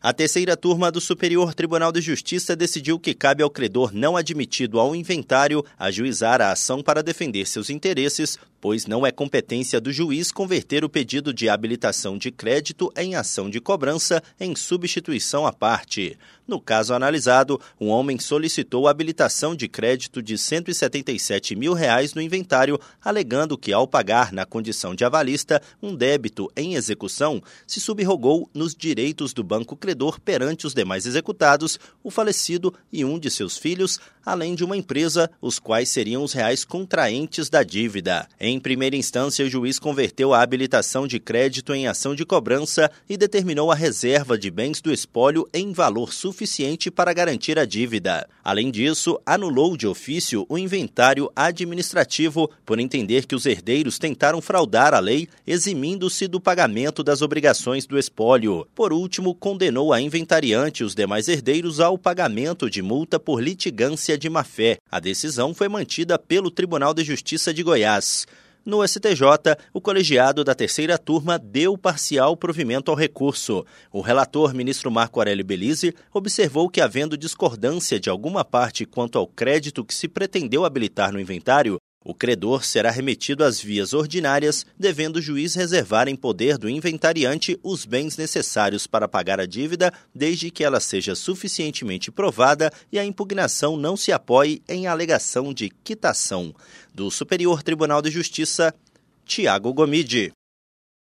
A terceira turma do Superior Tribunal de Justiça decidiu que cabe ao credor não admitido ao inventário ajuizar a ação para defender seus interesses, pois não é competência do juiz converter o pedido de habilitação de crédito em ação de cobrança em substituição à parte. No caso analisado, um homem solicitou habilitação de crédito de 177 mil reais no inventário, alegando que, ao pagar na condição de avalista um débito em execução, se subrogou nos direitos do banco credor perante os demais executados, o falecido e um de seus filhos, além de uma empresa, os quais seriam os reais contraentes da dívida. Primeira instância, o juiz converteu a habilitação de crédito em ação de cobrança e determinou a reserva de bens do espólio em valor suficiente para garantir a dívida. Além disso, anulou de ofício o inventário administrativo por entender que os herdeiros tentaram fraudar a lei, eximindo-se do pagamento das obrigações do espólio. Por último, condenou a inventariante e os demais herdeiros ao pagamento de multa por litigância de má-fé. A decisão foi mantida pelo Tribunal de Justiça de Goiás. No STJ, o colegiado da terceira turma deu parcial provimento ao recurso. O relator, ministro Marco Aurélio Belize, observou que, havendo discordância de alguma parte quanto ao crédito que se pretendeu habilitar no inventário, o credor será remetido às vias ordinárias, devendo o juiz reservar em poder do inventariante os bens necessários para pagar a dívida, desde que ela seja suficientemente provada e a impugnação não se apoie em alegação de quitação. Do Superior Tribunal de Justiça, Tiago Gomide.